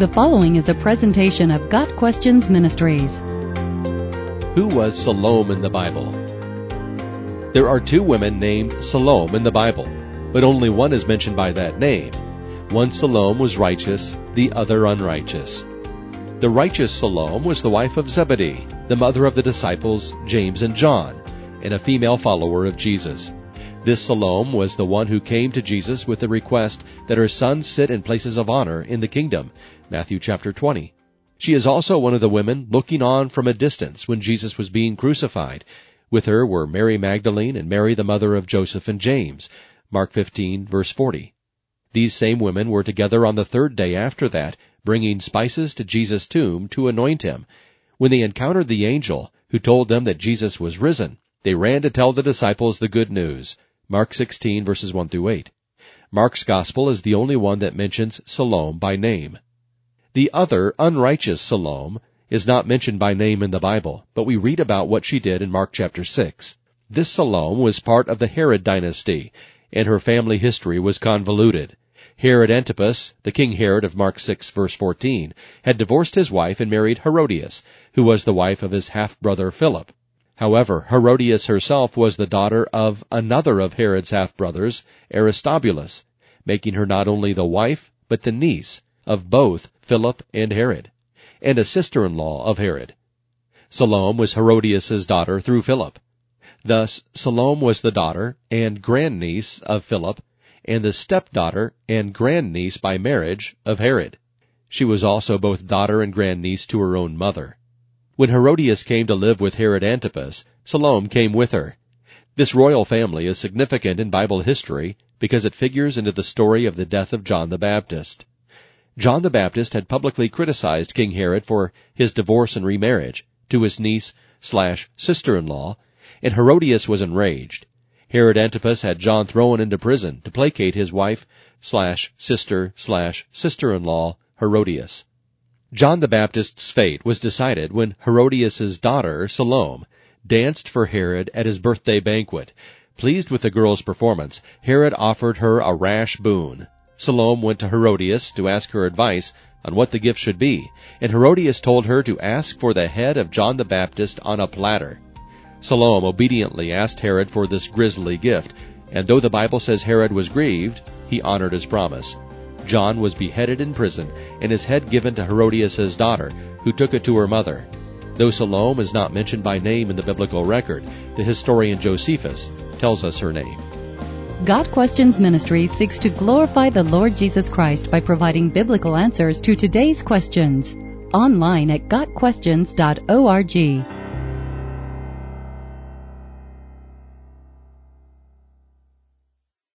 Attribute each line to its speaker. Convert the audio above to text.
Speaker 1: The following is a presentation of Got Questions Ministries.
Speaker 2: Who was Salome in the Bible? There are two women named Salome in the Bible, but only one is mentioned by that name. One Salome was righteous, the other unrighteous. The righteous Salome was the wife of Zebedee, the mother of the disciples James and John, and a female follower of Jesus. This Salome was the one who came to Jesus with the request that her sons sit in places of honor in the kingdom. Matthew chapter 20. She is also one of the women looking on from a distance when Jesus was being crucified. With her were Mary Magdalene and Mary the mother of Joseph and James. Mark 15 verse 40. These same women were together on the third day after that, bringing spices to Jesus' tomb to anoint him. When they encountered the angel, who told them that Jesus was risen, they ran to tell the disciples the good news. Mark 16 verses 1 through 8. Mark's gospel is the only one that mentions Salome by name. The other, unrighteous Salome, is not mentioned by name in the Bible, but we read about what she did in Mark chapter 6. This Salome was part of the Herod dynasty, and her family history was convoluted. Herod Antipas, the King Herod of Mark 6 verse 14, had divorced his wife and married Herodias, who was the wife of his half-brother Philip. However, Herodias herself was the daughter of another of Herod's half-brothers, Aristobulus, making her not only the wife, but the niece of both Philip and Herod, and a sister-in-law of Herod. Salome was Herodias' daughter through Philip. Thus, Salome was the daughter and grandniece of Philip, and the stepdaughter and grandniece by marriage of Herod. She was also both daughter and grandniece to her own mother. When Herodias came to live with Herod Antipas, Salome came with her. This royal family is significant in Bible history because it figures into the story of the death of John the Baptist. John the Baptist had publicly criticized King Herod for his divorce and remarriage to his niece slash sister-in-law, and Herodias was enraged. Herod Antipas had John thrown into prison to placate his wife slash sister slash sister-in-law Herodias. John the Baptist's fate was decided when Herodias' daughter, Salome, danced for Herod at his birthday banquet. Pleased with the girl's performance, Herod offered her a rash boon. Salome went to Herodias to ask her advice on what the gift should be, and Herodias told her to ask for the head of John the Baptist on a platter. Salome obediently asked Herod for this grisly gift, and though the Bible says Herod was grieved, he honored his promise. John was beheaded in prison and his head given to Herodias' daughter, who took it to her mother. Though Salome is not mentioned by name in the biblical record, the historian Josephus tells us her name.
Speaker 1: Got Questions Ministry seeks to glorify the Lord Jesus Christ by providing biblical answers to today's questions. Online at GotQuestions.org.